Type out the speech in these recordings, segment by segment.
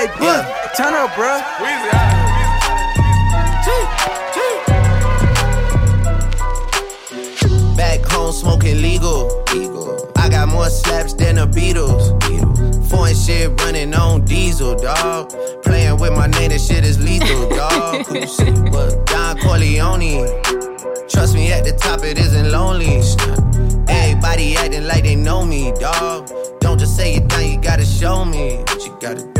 Hey, Book, turn up, bro. Back home smoking legal. legal. I got more slaps than the Beatles. Foreign shit running on diesel, dog. Playing with my name, that shit is lethal, dog. Who you see? What? Don Corleone. Trust me, at the top it isn't lonely. Everybody acting like they know me, dog. Don't just say it down, you gotta show me what you gotta do.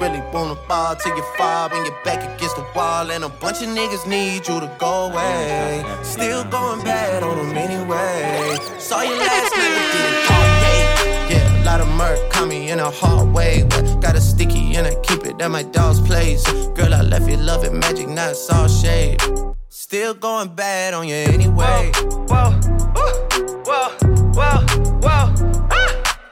Really wanna ball till you fall and your back against the wall. And a bunch of niggas need you to go away. Still going bad on them anyway. Saw you last night, didn't call me. Yeah, a lot of murk caught me in a hard way. But got a sticky and I keep it at my dog's place. Girl, I left you love it magic, not all shade. Still going bad on you anyway. Whoa, whoa, whoa, whoa, whoa.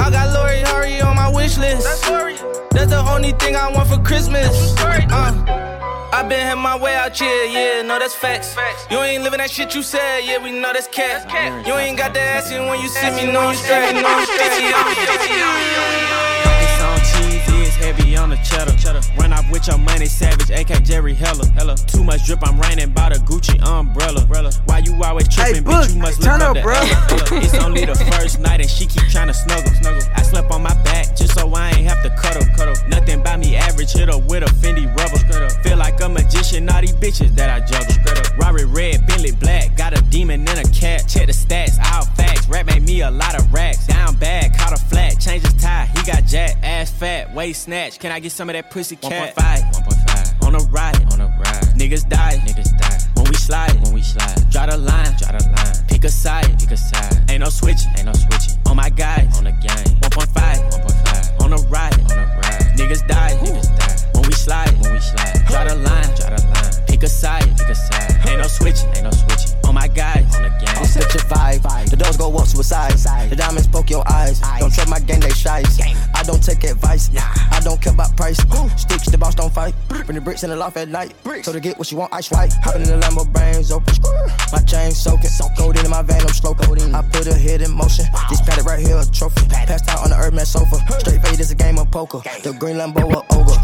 I got Lori Harvey on my wish list. That's Lori. That's the only thing I want for Christmas. Uh, I been had my way out here, yeah, no, that's facts. facts. You ain't living that shit you said, yeah, we know that's cat. You ain't got the ass in when you see me, know you straight, know you straight. heavy on the cheddar. cheddar. Run off with your money, savage, AK Jerry Heller. Hella. Too much drip, I'm raining by the Gucci umbrella. Why you always tripping, Book, bitch? You must turn look up, up, bro. It's only the first night and she keep trying to snuggle. snuggle. I slept on my back just so I ain't have to cuddle. cuddle. Nothing by me average, hit her with a Fendi rubber. Feel like a magician, all these bitches that I juggle. Robert Red, Bentley Black, got a demon and a cat. Check the stats, all facts. Rap made me a lot of racks. Down bad, caught a flat, change his tie, he got jack. Ass fat, waist snatch. Can I get some of that pussy cat? 1.5, 1.5. On a ride, on a ride. Niggas die, niggas die. When we slide, when we slide. Draw the line, draw the line. Pick a side, pick a side. Ain't no switching, ain't no switching. On my guys, on the gang. 1.5, 1.5. the bricks in the loft at night. So to get what you want, ice white. Hopping in the Lambo, brains open. My chain soaking. Gold in my van, I'm smoking. I put a hit in motion. This Patek right here, a trophy. Passed out on the Earthman sofa. Straight fade is a game of poker. The green Lambo a ogre.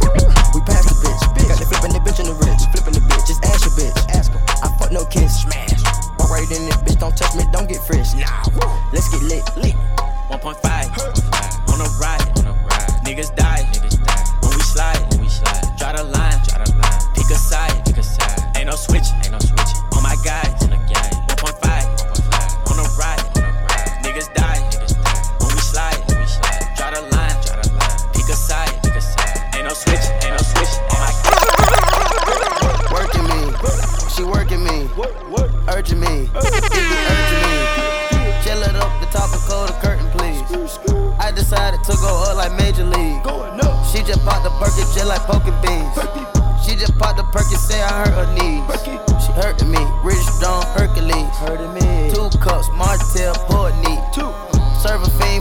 We passed the bitch. Got the flipping the bitch in the rich. Flipping the bitch. Just ask your bitch. Ask her. I fuck no kiss. Smash. Walk right in this bitch, don't touch me, don't get fresh. Nah, let's get lit, lit. 1.5,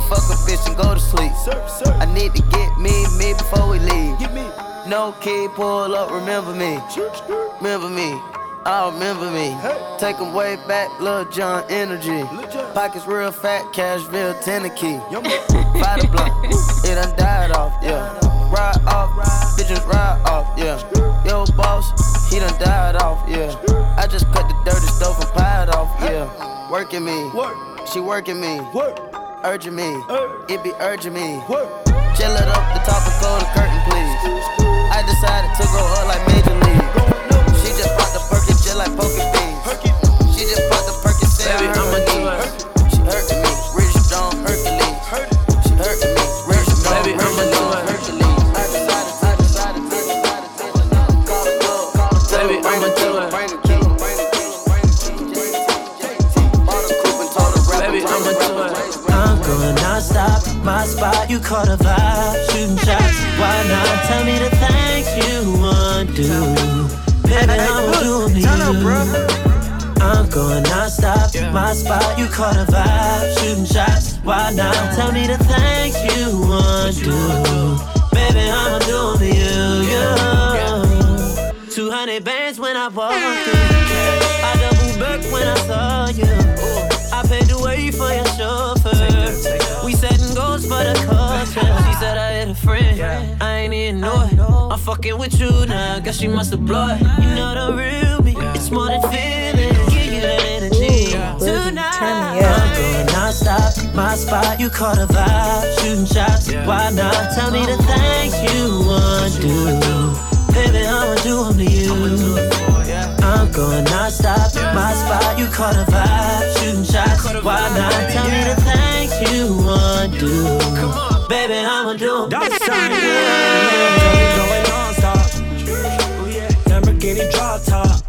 fuck a bitch and go to sleep. I need to get me, me before we leave. No kid, pull up, remember me. Remember me. I remember me. Take 'em way back, Lil Jon energy. Pockets real fat, Cashville, Tennessee. Fight the blunt, it done died off, yeah. Ride off, bitches ride off, yeah. Yo, boss, he done died off, yeah. I just cut the dirty stove and pied off, yeah. Working me, she working me, urging me, it be urging me. Chill it up, the top and close the curtain, please. I decided to go up like Major League. She just popped the Perkins just like beans. She just caught a vibe, shooting shots. Why not tell me the things you? Baby, I'ma do me you. I'm going non-stop, my spot, you caught a vibe, shooting shots. Why not tell me the things you undo? Baby, I'ma do you, you. 200 bands when I walk through. I double back when I saw you. I paid the way for your chauffeur. We setting goals for the culture. She said I had a friend. I ain't even know it. I'm fucking with you now. Guess she must have blood. You know the real me. It's more than feeling. Give you that energy tonight. I'm going non-stop. My spot, you caught a vibe. Shooting shots. Why not? Tell me the things you want to do. Baby, I'ma do them to you. I'm going non-stop. My spot, you caught a vibe. Shooting shots. Why not? Tell me the things you want to do. Baby, I'ma do them. Going non-stop. Oh, Lamborghini drop top.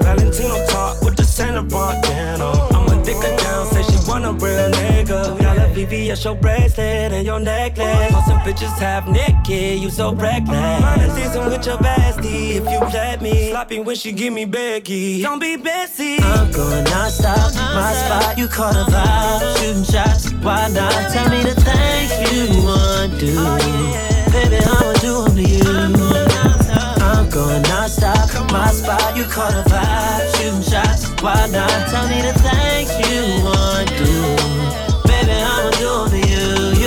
Valentino talk with the Santa bandana. I'ma dick her down, say she want a real nigga. VVS your bracelet and your necklace. All some bitches have naked, you so reckless. Mine season with your bestie if you let me. Sloppy when she give me Becky. Don't be Bessie. I'm going non-stop. My spot, you caught a vibe. Shooting shots. Why not? Tell me the things you want to do. Baby, I'ma do them to you. I'm going non-stop. My spot, you caught a vibe. Shooting shots. Why not? Tell me the things you want to do. Baby, I'ma do them to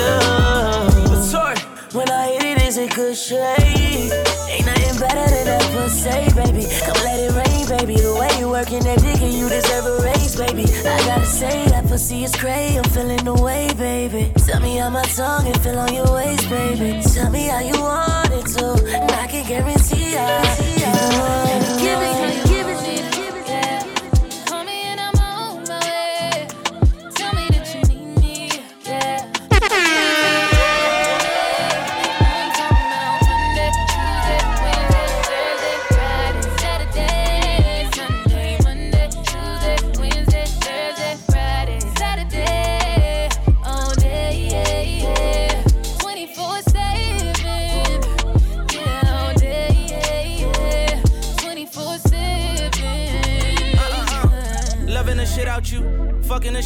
you. Sorry. When I hit it, it's a good shade. Ain't nothing better than that pussy, baby. Come let it rain, baby. The way you working that dick and you deserve a raise, baby. I gotta say that pussy is crazy. I'm feeling the way, baby. Tell me how my tongue and feel on your waist, baby. Tell me how you want it to, and I can guarantee I. Give it, give it,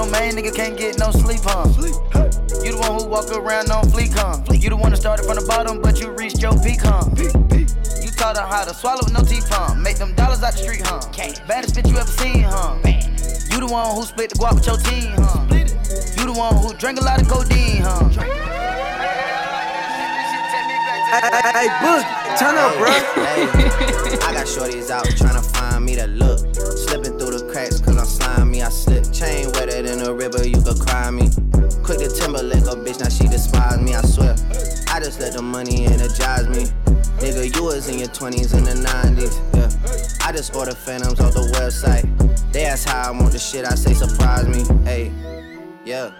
Your main nigga can't get no sleep, huh? You the one who walk around on fleek, huh? You the one that started from the bottom, but you reached your peak, huh? You taught her how to swallow with no teeth, huh? Make them dollars out the street, huh? Baddest bitch you ever seen, huh? You the one who split the guap with your team, huh? You the one who drank a lot of codeine, huh? Hey, Boog, turn up, bro. Hey, I got shorties out trying to find me that look. Slipping through the cracks cause I'm slimy. I slip chain than a river, you could cry me. Quick to Timberlake a bitch, now she despise me, I swear. I just let the money energize me. Nigga, you was in your 20s and the 90s, yeah. I just order phantoms off the website. They ask how I want the shit, I say surprise me, hey, yeah.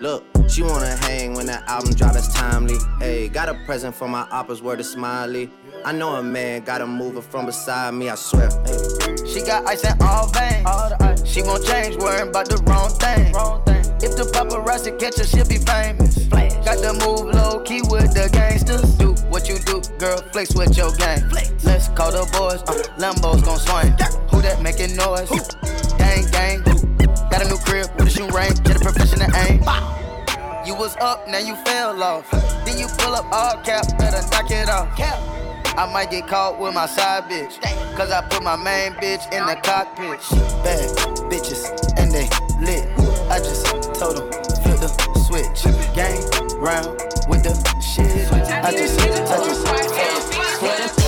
Look, she wanna hang when that album drop, timely. Hey, got a present for my oppas, word is smiley. I know a man gotta move her from beside me, I swear. Hey. She got ice in all veins. All the ice. She won't change, worrying about the wrong thing. Wrong thing. If the paparazzi catch her, she'll be famous. Flash. Got to move low key with the gangsters. Do what you do, girl, flex with your gang. Flex. Let's call the boys, uh, Lambo's gon' swing. Yeah. Who that making noise? Who? Gang, gang. Who? Got a new crib with a shoe range, get a professional aim. Bah. You was up, now you fell off. Then you pull up all cap, better knock it off. Cap. I might get caught with my side bitch. Cause I put my main bitch in the cockpit. Bad bitches, and they lit. I just told them, flip the switch. Game round with the shit. I just, I just, I just, I just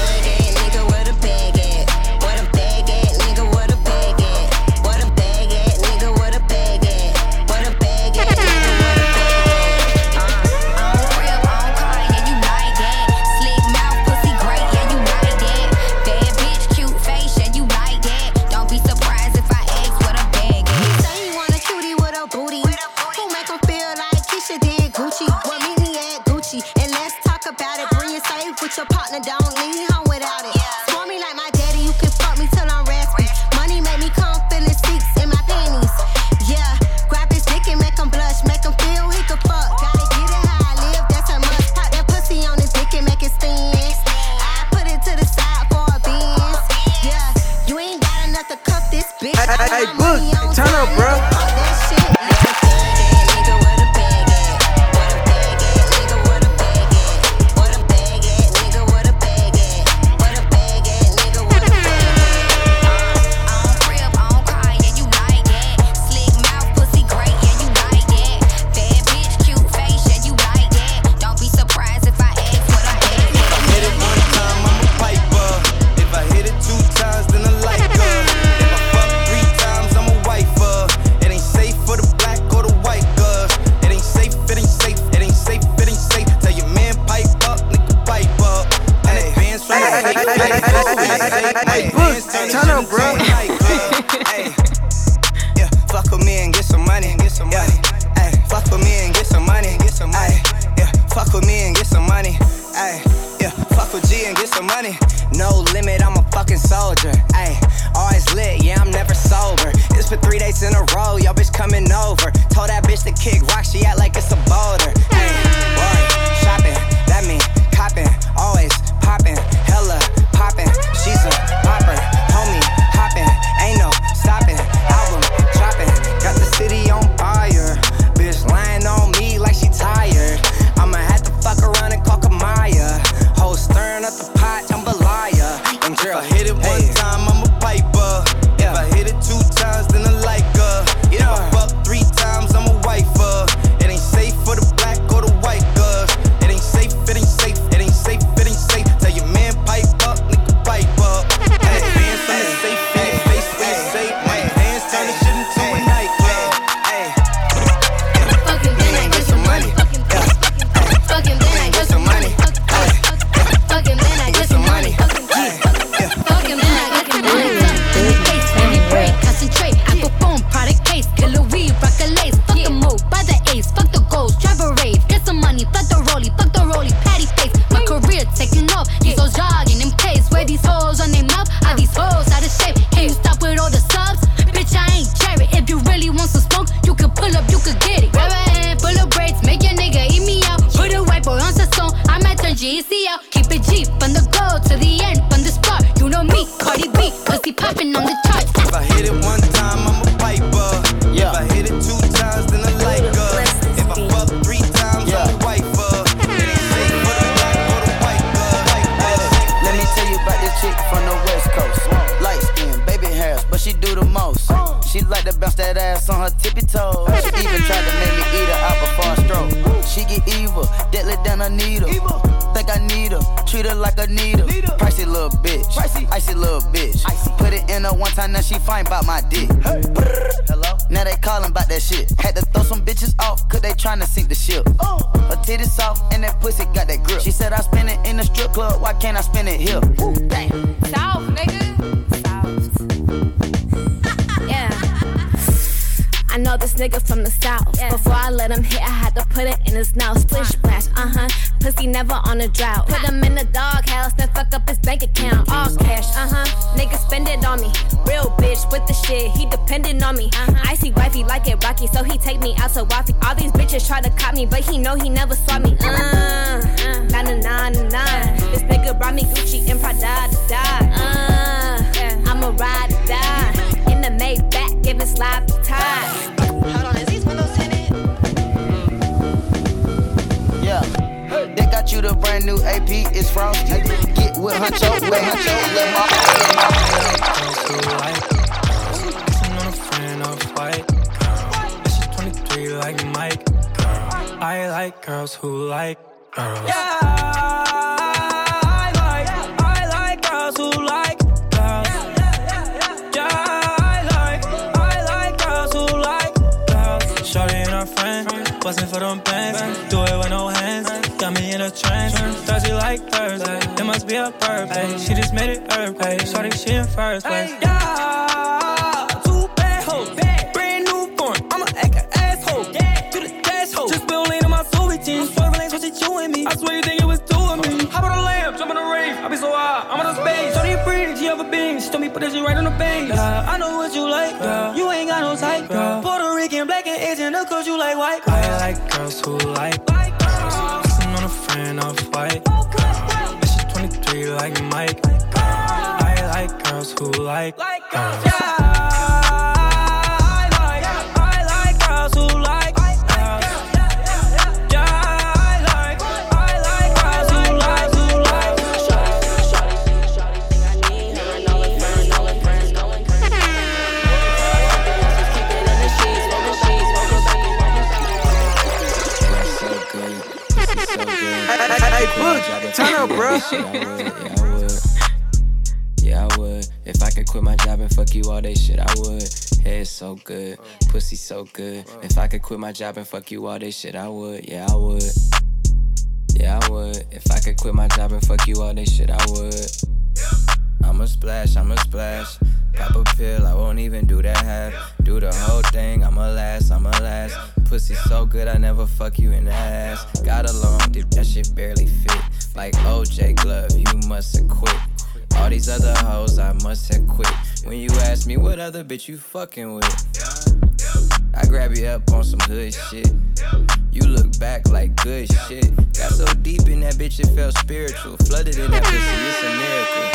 club, why can't I spend it here? Woo, South, nigga. South. I know this nigga from the south. Yeah. Before I let him hit, I had to put it in his mouth. Splish uh-huh. splash, uh huh. Pussy never on a drought. Put him in the doghouse, then fuck up his bank account. All mm-hmm. cash, uh huh. Nigga spend it on me. Real bitch with the shit, he dependent on me. Uh-huh. I see wifey like it rocky, so he take me out to Wafi. All these bitches try to cop me, but he know he never swap me. Uh, uh, nah, nah, nah, nah. This nigga brought me Gucci and Prada. Uh, yeah. I'ma ride, die giving slob time. Hold on, is these windows tinted? Mm. Yeah. They got you the brand new AP, it's frosty. Get with her choke, let her choke, let my I like girls who like girls. Yeah. Bustin' for them bands. Do it with no hands, got me in a trance. She like Thursday? It must be her birthday. She just made it earthquake. Shorty, she in first place. Yeah, two bad hoes, brand new. I'ma act an asshole. Just spill my. I swear you think it was two of me. Hop the lamp, jump on the rave. I be so high, I'm on the she a beam. She told me put that shit right on the base. Yeah, I know what you like, girl. You ain't got no type, girl. Puerto Rican, black and Asian, of course you like white. I like girls who like girls. Kissing on a friend off white. Girl. She's 23 like Mike. I like girls who like girls. Yeah, turn up, bro. Yeah, I would. If I could quit my job and fuck you all day, shit, I would. Head so good, pussy so good. If I could quit my job and fuck you all day, shit, I would. Yeah, I would. Yeah, I would. If I could quit my job and fuck you all day, shit, I would. I'ma splash, I'ma splash. Pop a pill, I won't even do that half. Do the whole thing, I'ma last, I'ma last. Pussy so good, I never fuck you in the ass. Got a long dick, that shit barely fit. Like OJ Glove, you must have quit. All these other hoes, I must have quit. When you ask me what other bitch you fucking with, I grab you up on some hood shit. You look back like good shit. Got so deep in that bitch, it felt spiritual. Flooded in that pussy, it's a miracle.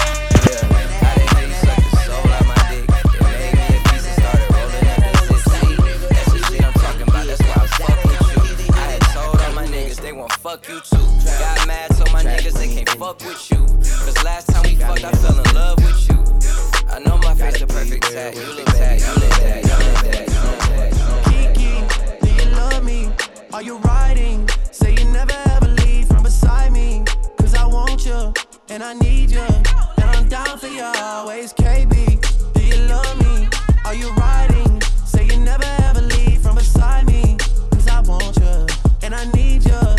Yeah, I didn't the soul out my dick. Made me a piece. That's the shit I'm talking about. That's why I fuck with you. I had told all my niggas they won't fuck you my niggas they can't fuck with you. Cause last time we fucked, I fell in love with you. I know my face the perfect tag. You look tag, you look tag, you look tag, you look tag. Kiki, do you love me? Are you riding? Say you never ever leave from beside me. Cause I want you and I need you. And I'm down for you always. KB, do you love me? Are you riding? Say you never ever leave from beside me. Cause I want you and I need you.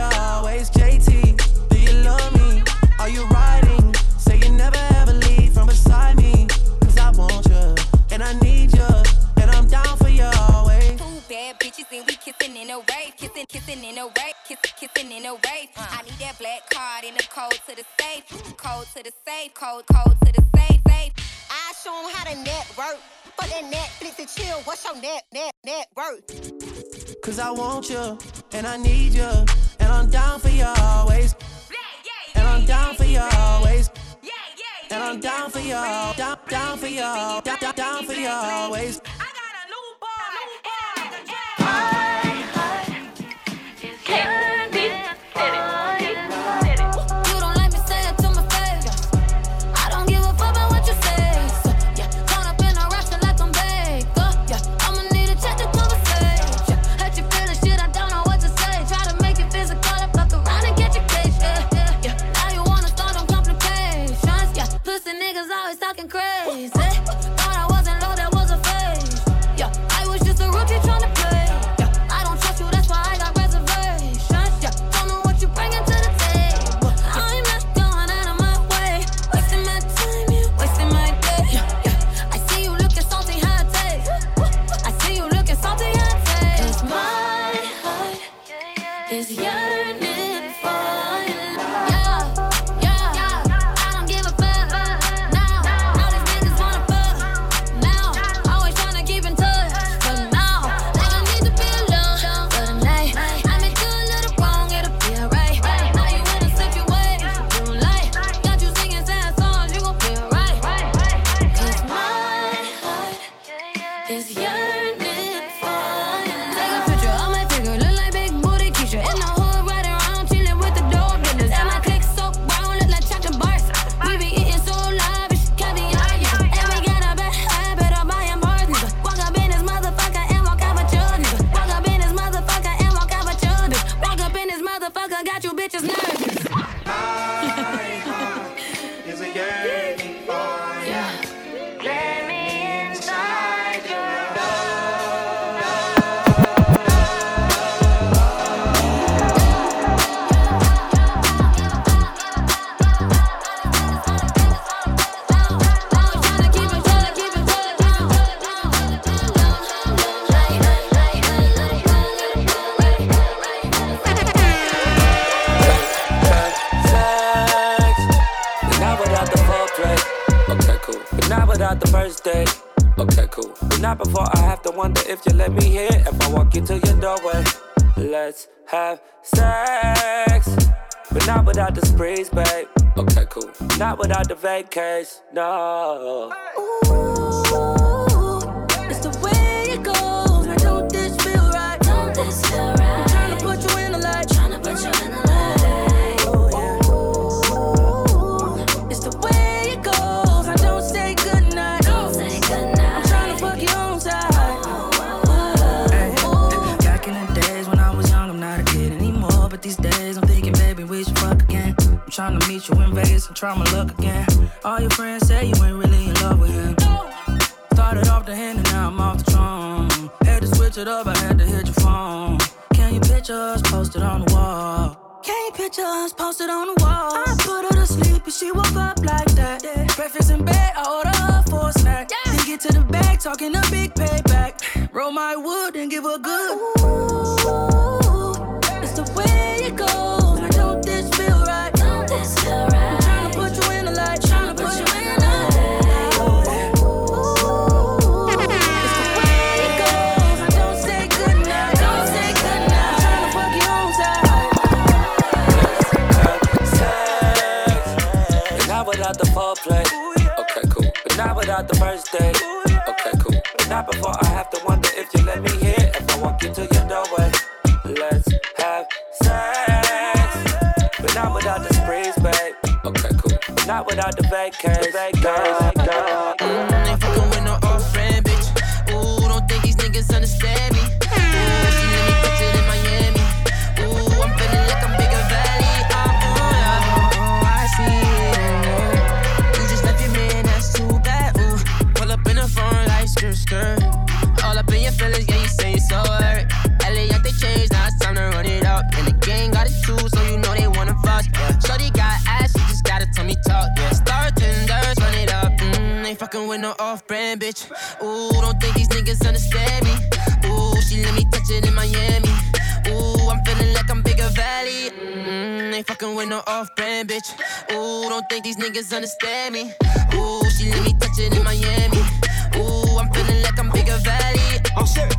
is yearning if you let me hear if I walk into your doorway. Let's have sex, but not without the sprees, babe. Okay, cool. Not without the vacays, no. It's try my luck again. All your friends say you ain't really in love with him. Started off the hand and now I'm off the throne. Had to switch it up, I had to hit your phone. Can you picture us posted on the wall? Can you picture us posted on the wall? I put her to sleep and she woke up like that. Breakfast in bed, I order her for a snack. Then get to the bag, talking a big payback. Roll my wood and give her good. It's The first date. Okay, cool. Not before I have to wonder if you let me hear if I walk into your doorway. Let's have sex. But not without the sprees, babe. Okay, cool. Not without the vacays. vacays. Bitch. Ooh, don't think these niggas understand me. Ooh, she let me touch it in Miami. Ooh, I'm feeling like I'm bigger valley. Mm, ain't fucking with no off-brand bitch. Ooh, don't think these niggas understand me. Ooh, she let me touch it in Miami. Ooh, I'm feeling like I'm bigger valley. I'm sick.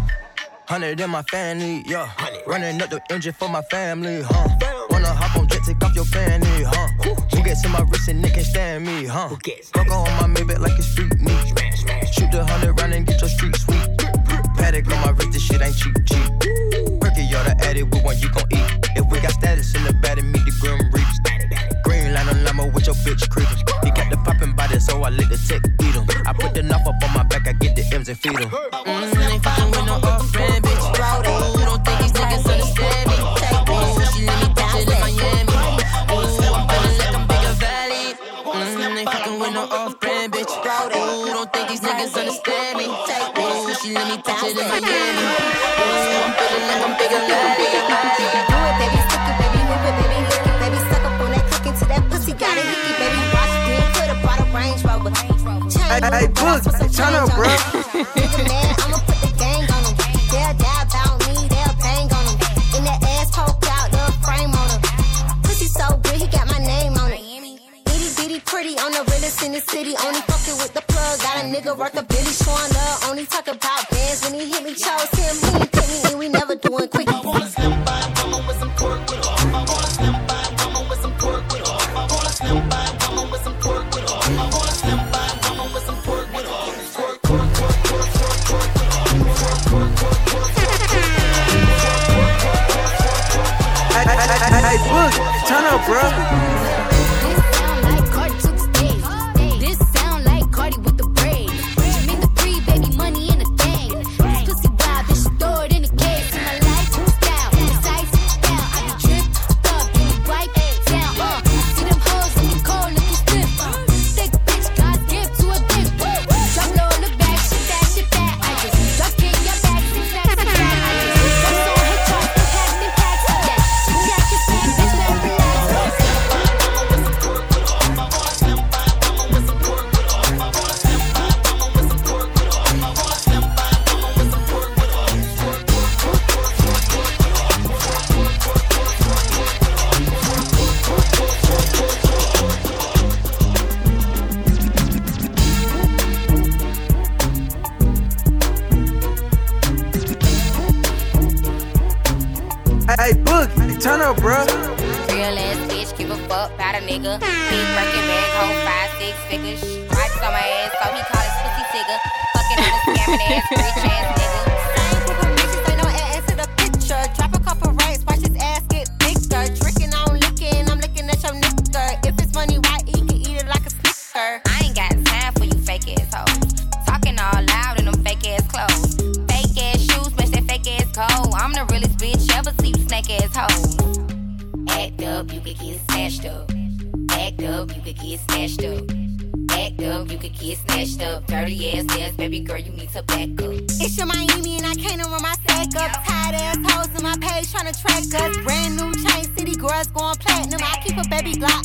Hundred in my family, yeah. Running up the engine for my family, huh? Wanna hop on jet, take off your fanny, huh? Who gets in my wrist and they can't stand me, huh? Fuck on my Maybach like it's street meat. Shoot the hundred round and get your street sweet. Patek on my wrist, this shit ain't cheap, cheap. Perky, y'all the addict, with one you gon' eat. If we got status in the and meet the grim reaps. Green line on limo with your bitch creeping. He got the poppin' body, so I let the tech beat him. I put the knife up on my back, I get the M's and feed him. Hey, hey, some turn up, bro.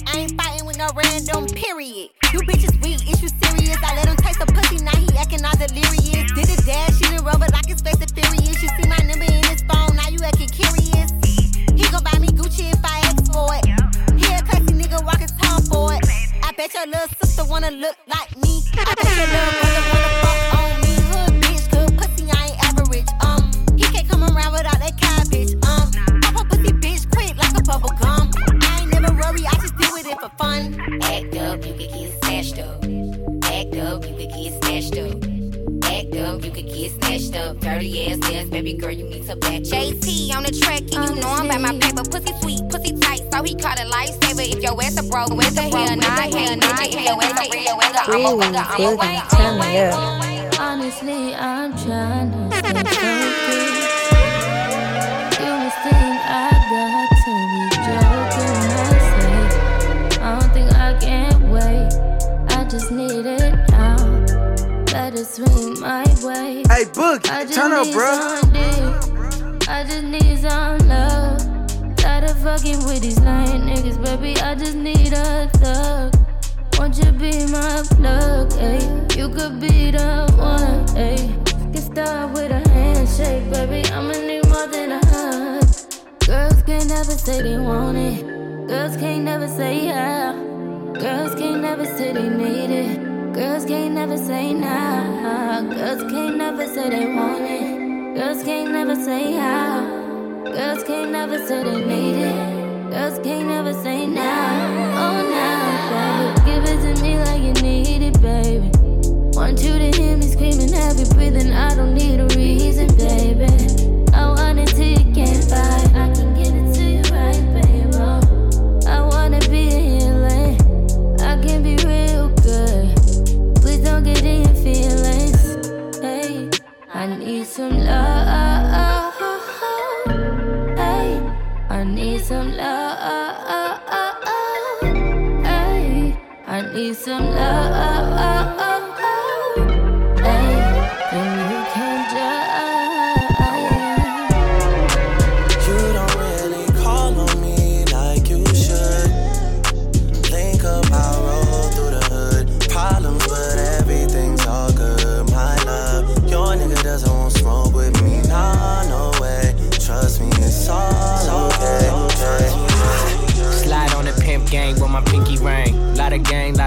I ain't fighting with no random. Period. You bitches weak. Is you serious? I let him taste the pussy. Now he acting all delirious. Did a dash in the rubber like his face is furious. You see my number in his phone. Now you acting curious. He gon' buy me Gucci if I ask for it. He a classy nigga walking tom for it. I bet your little sister wanna look like me. I bet your little brother wanna up, you could get snatched up. Act up, you could get snatched up. Act up, you could get snatched up. Dirty ass ass, baby girl, you need to back. JT on the track, and you know I'm about my paper. Pussy sweet, pussy tight, so he caught a lifesaver. If your ass a broke, with the hell, not hell, not your ass a real, I'm a nigga, I'm a really, turn me up. Honestly, I'm trying to Swing my way. Hey, just turn up, need bro. I just need some love. Tired of fucking with these lying niggas, baby. I just need a thug. Won't you be my plug, ayy? You could be the one, ayy. Get started with a handshake, baby. I'ma need more than a hug. Girls can't never say they want it. Girls can't never say yeah. Girls can't never say they need it. Girls can't never say nah. Girls can't never say they want it. Girls can't never say how. Girls can't never say they need it. Girls can't never say nah. Oh nah, baby. Give it to me like you need it, baby. Want you to hear me screaming, heavy breathing. I don't need a reason, baby. On me like you should think of my road through the hood, hollow but everything's all good. My love Your nigga doesn't won't with me. No, no way. Trust me, it's all so Slide on a pimp gang from my pinky ring. Lot of gang, laugh gang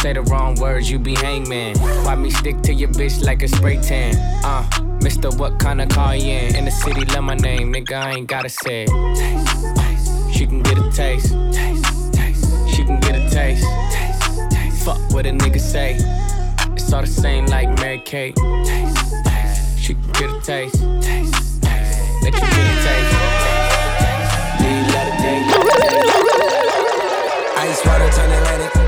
Say the wrong words, you be hangman. Why me stick to your bitch like a spray tan? Uh, Mister, what kind of car you in? In the city, love my name, nigga, I ain't gotta say it. She can get a taste. She can get a taste. Fuck what a nigga say. It's all the same like Mary Kate. She can get a taste. Let you get a taste. Leave, let it Ice water turn Atlantic.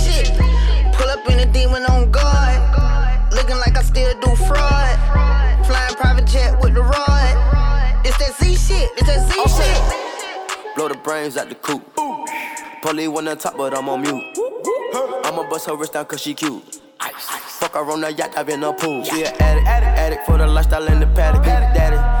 That Z shit. It's that Z oh. shit. Blow the brains out the coop. Polly on top, but I'm on mute. I'ma bust her wrist down cause she cute. Fuck her on the yacht, I've been a pool. She an addict, addict, addict for the lifestyle in the paddock. Daddy,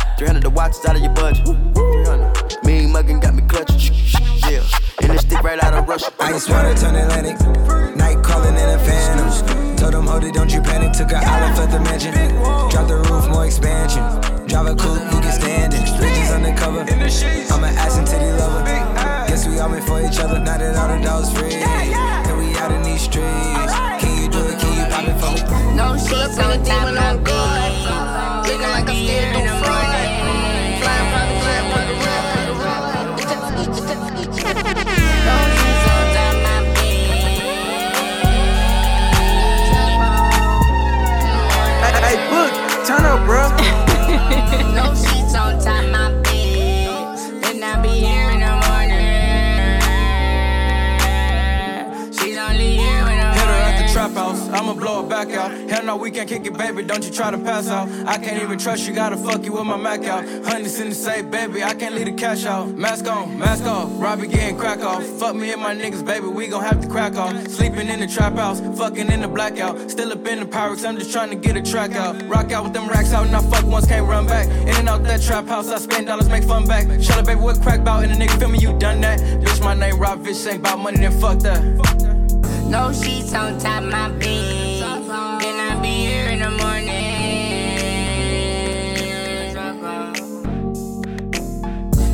300 the watch is out of your budget. 300. Mean muggin' got me clutching. Yeah. And this stick right out of Russia. Ice water turn Atlantic. Night calling in a phantom. Told them, hold it, don't you panic. Took an island, left the mansion. Drop the roof, more expansion. Drive a coupe, you can stand it. Bridges undercover. I'm an ass and titty lover. Guess we all meant for each other. Now that all the dogs free. And we out in these streets. Can you do it? Can you pop it for me? No sheets on the demon on guard. House, I'ma blow her back out. Hell no, we can't kick it, baby. Don't you try to pass out. I can't even trust you, gotta fuck you with my Mac out. Hundreds in the safe, baby. I can't leave the cash out. Mask on, mask off. Robbie getting crack off. Fuck me and my niggas, baby. We gon' have to crack off. Sleeping in the trap house, fucking in the blackout. Still up in the Pyrex, I'm just trying to get a track out. Rock out with them racks out, and I fuck once, can't run back. In and out that trap house, I spend dollars, make fun back. Shut up, baby, what crack bout? And a nigga feel me, you done that. Bitch, my name Rob Fish, ain't about money, then fuck that. No sheets on top my bed. Then I be here in the morning.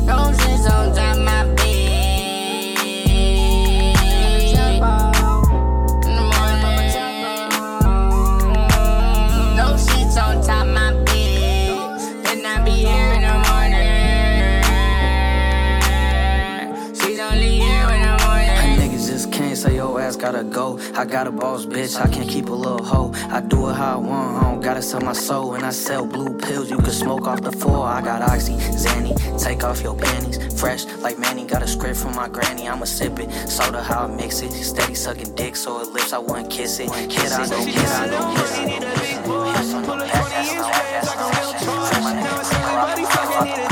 No sheets on top gotta go. I got a boss bitch, I can't keep a little hoe. I do it how I want, I don't gotta sell my soul. And I sell blue pills, you can smoke off the floor. I got Oxy, Zanny, take off your panties. Fresh like Manny, got a script from my granny, I'ma sip it. Soda how I mix it, steady sucking dick so it lips, I wouldn't kiss it. Kid, I don't kiss, I don't kiss it. Hips on the back, that's no, that's no shit. Free my nigga, free my rock,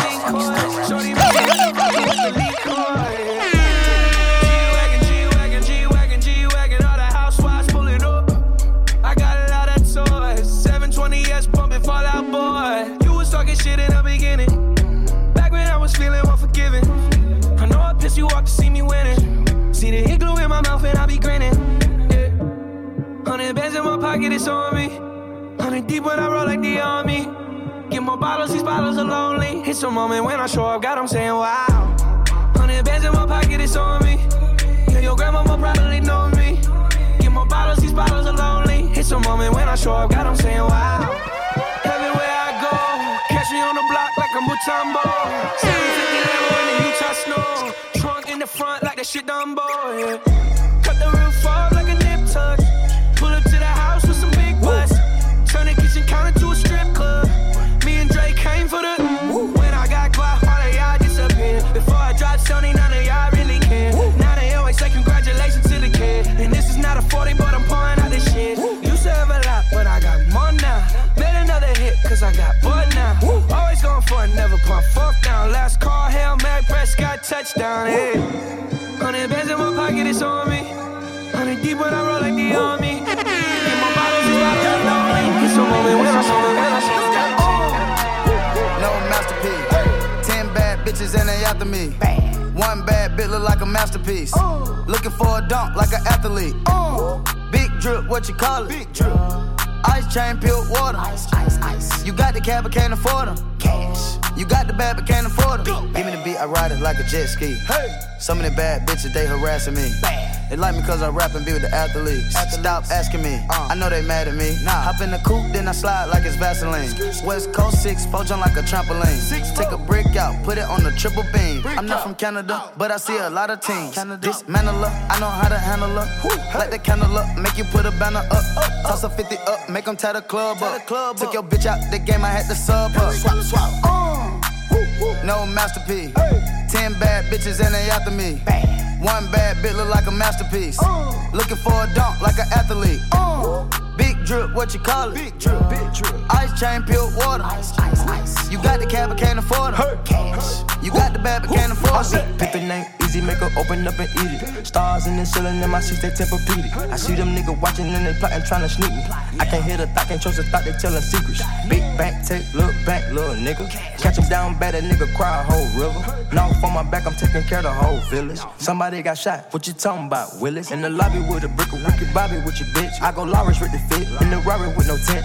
bottles are lonely. It's a moment when I show up, God, I'm saying wow. Hundred bands in my pocket, it's on me. Yeah, your grandma probably knows me. Get more bottles, these bottles are lonely. It's a moment when I show up, God, I'm saying wow. Everywhere I go, catch me on the block like a Mutombo. 750 Lambo in the Utah snow. Trunk in the front like that shit Dumbo. Yeah. Hundred deep when I roll like the army. Get my bottles, these bottles are lonely. It's a moment when I saw the when I saw No masterpiece. Ten bad bitches and they after me. One bad bitch look like a masterpiece. Oh. Looking for a dunk like an athlete. Oh. Big drip, what you call it? Big drip. Ice chain, pure water. Ice, ice, ice. You got the cab, but can't afford them. Cash. You got the bad, but can't afford them. Give me the beat, I ride it like a jet ski. Hey. Some of the bad bitches, they harassing me. They like me cause I rap and be with the athletes. Stop asking me, I know they mad at me. Nah. Hop in the coupe, then I slide like it's Vaseline. West Coast 6, four jump like a trampoline. Six, Take a brick out, put it on the triple beam. I'm not from Canada, but I see a lot of teams. Dismantle her, I know how to handle her. Light the candle up, make you put a banner up. up Toss a 50 up, make them tie the club up. Took your bitch out the game, I had to sub her. Swap, swap. Uh. No masterpiece. Ten bad bitches and they after me. One bad bitch look like a masterpiece. Uh. Looking for a dunk like an athlete. Uh. Big drip, what you call it? Big drip, big drip. Ice chain, pure water. Ice, ice, ice. You got the cab, but can't afford it. Cash. You got the bad, but can't afford it. Pick ain't easy, make her open up and eat it. Stars in the ceiling in my seats, they Tempur-Pedic. I see them niggas watching and they plotting, trying to sneak me. I can't hear the thought, can't trust the thought, they telling secrets. Big bank, take, look back, little nigga. Catch him down bad, that nigga cry a whole river. Knock on my back, I'm taking care of the whole village. Somebody got shot, what you talking about, Willis? In the lobby with a brick of Ricky Bobby with your bitch. I go Lawrence with the fit, in the Rari with no tent.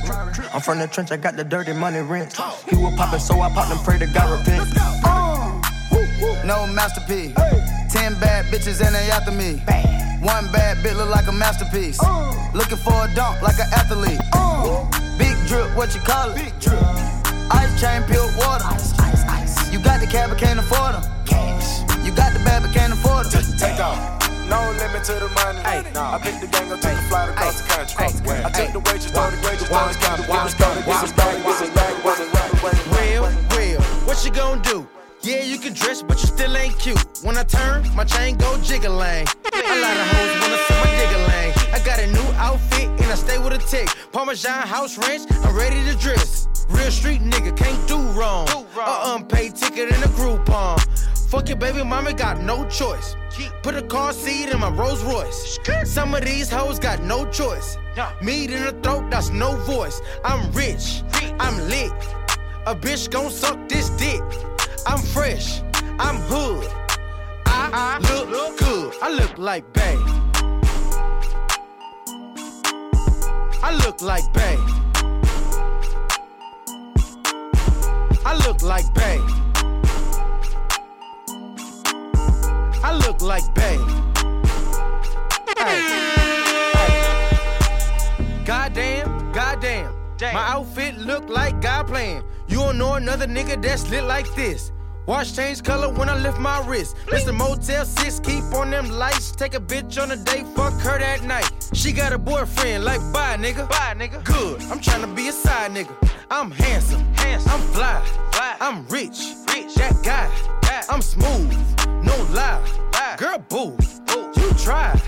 I'm from the trench, I got the dirty money rent. He was poppin', so I popped and pray to God repent. Uh. No masterpiece. Ten bad bitches and they after me. One bad bitch look like a masterpiece. Uh. Looking for a dunk like an athlete. Uh. Big drip, what you call it? Big drip. Ice chain, pure water. Ice, ice, ice. You got the cab, but can't afford them. Cash. You got the bad, but can't afford them. Take off. No limit to the money. Ay, I picked the gang up, took the flight across the country. I took the waitress, told the waitress, told the counter, give us started, give us started, give us started. Real, real. What you gonna do? Yeah, you can dress, but you still ain't cute. When I turn, my chain go jiggling. A lot of hoes wanna see my diggling. I got a new outfit and I stay with a tick. Parmesan house ranch, I'm ready to dress. Real street nigga, can't do wrong. A unpaid ticket in a Groupon. Fuck your baby mama, got no choice. Put a car seat in my Rolls Royce. Some of these hoes got no choice. Meat in the throat, that's no voice. I'm rich, I'm lit. A bitch gon' suck this dick. I'm fresh, I'm hood. I look good, I look like Bay. I look like Bay. I look like Bay. I look like Bay. Goddamn, goddamn. My outfit look like God playing. You don't know another nigga that's lit like this. Watch change color when I lift my wrist. Mr. Motel 6, keep on them lights. Take a bitch on a date, fuck her that night. She got a boyfriend, like bye nigga. Bye nigga. Good, I'm trying to be a side nigga. I'm handsome, handsome. I'm fly, fly. I'm rich, rich. That guy, I'm smooth, no lie. lie. Girl, boo, boo. you try.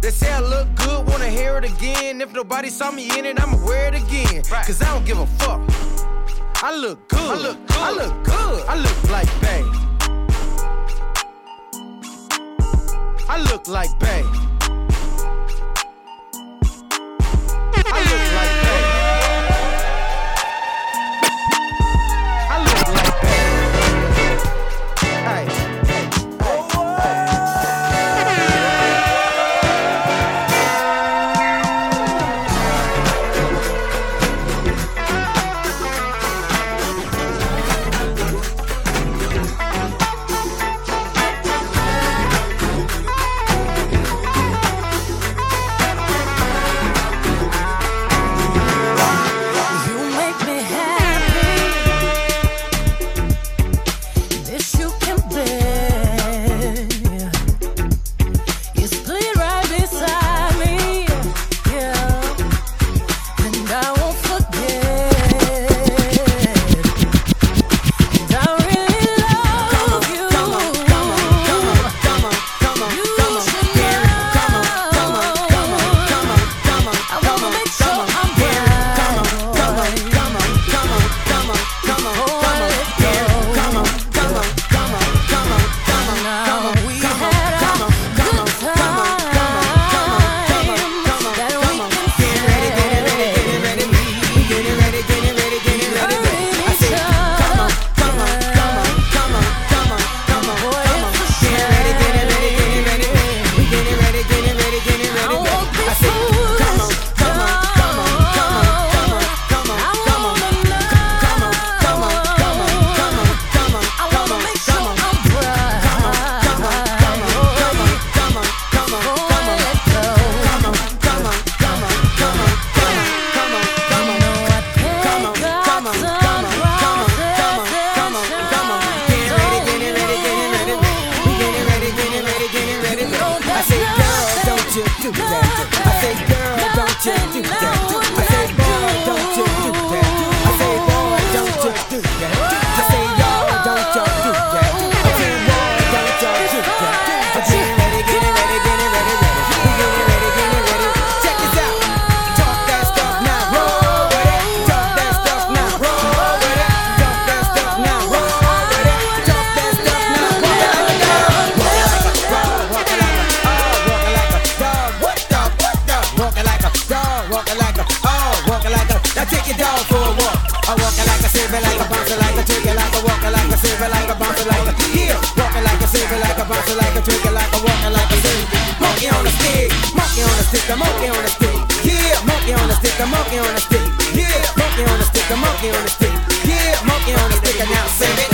They say I look good, wanna hear it again. If nobody saw me in it, I'ma wear it again. Cause I don't give a fuck. I look good. I look good. I look good. I look like Bay. I look like Bay. stick, a monkey on a stick. Yeah, monkey on a stick, a monkey on a stick. Yeah, monkey on a stick, a monkey on a stick. Yeah, monkey on a stick, and now sing it.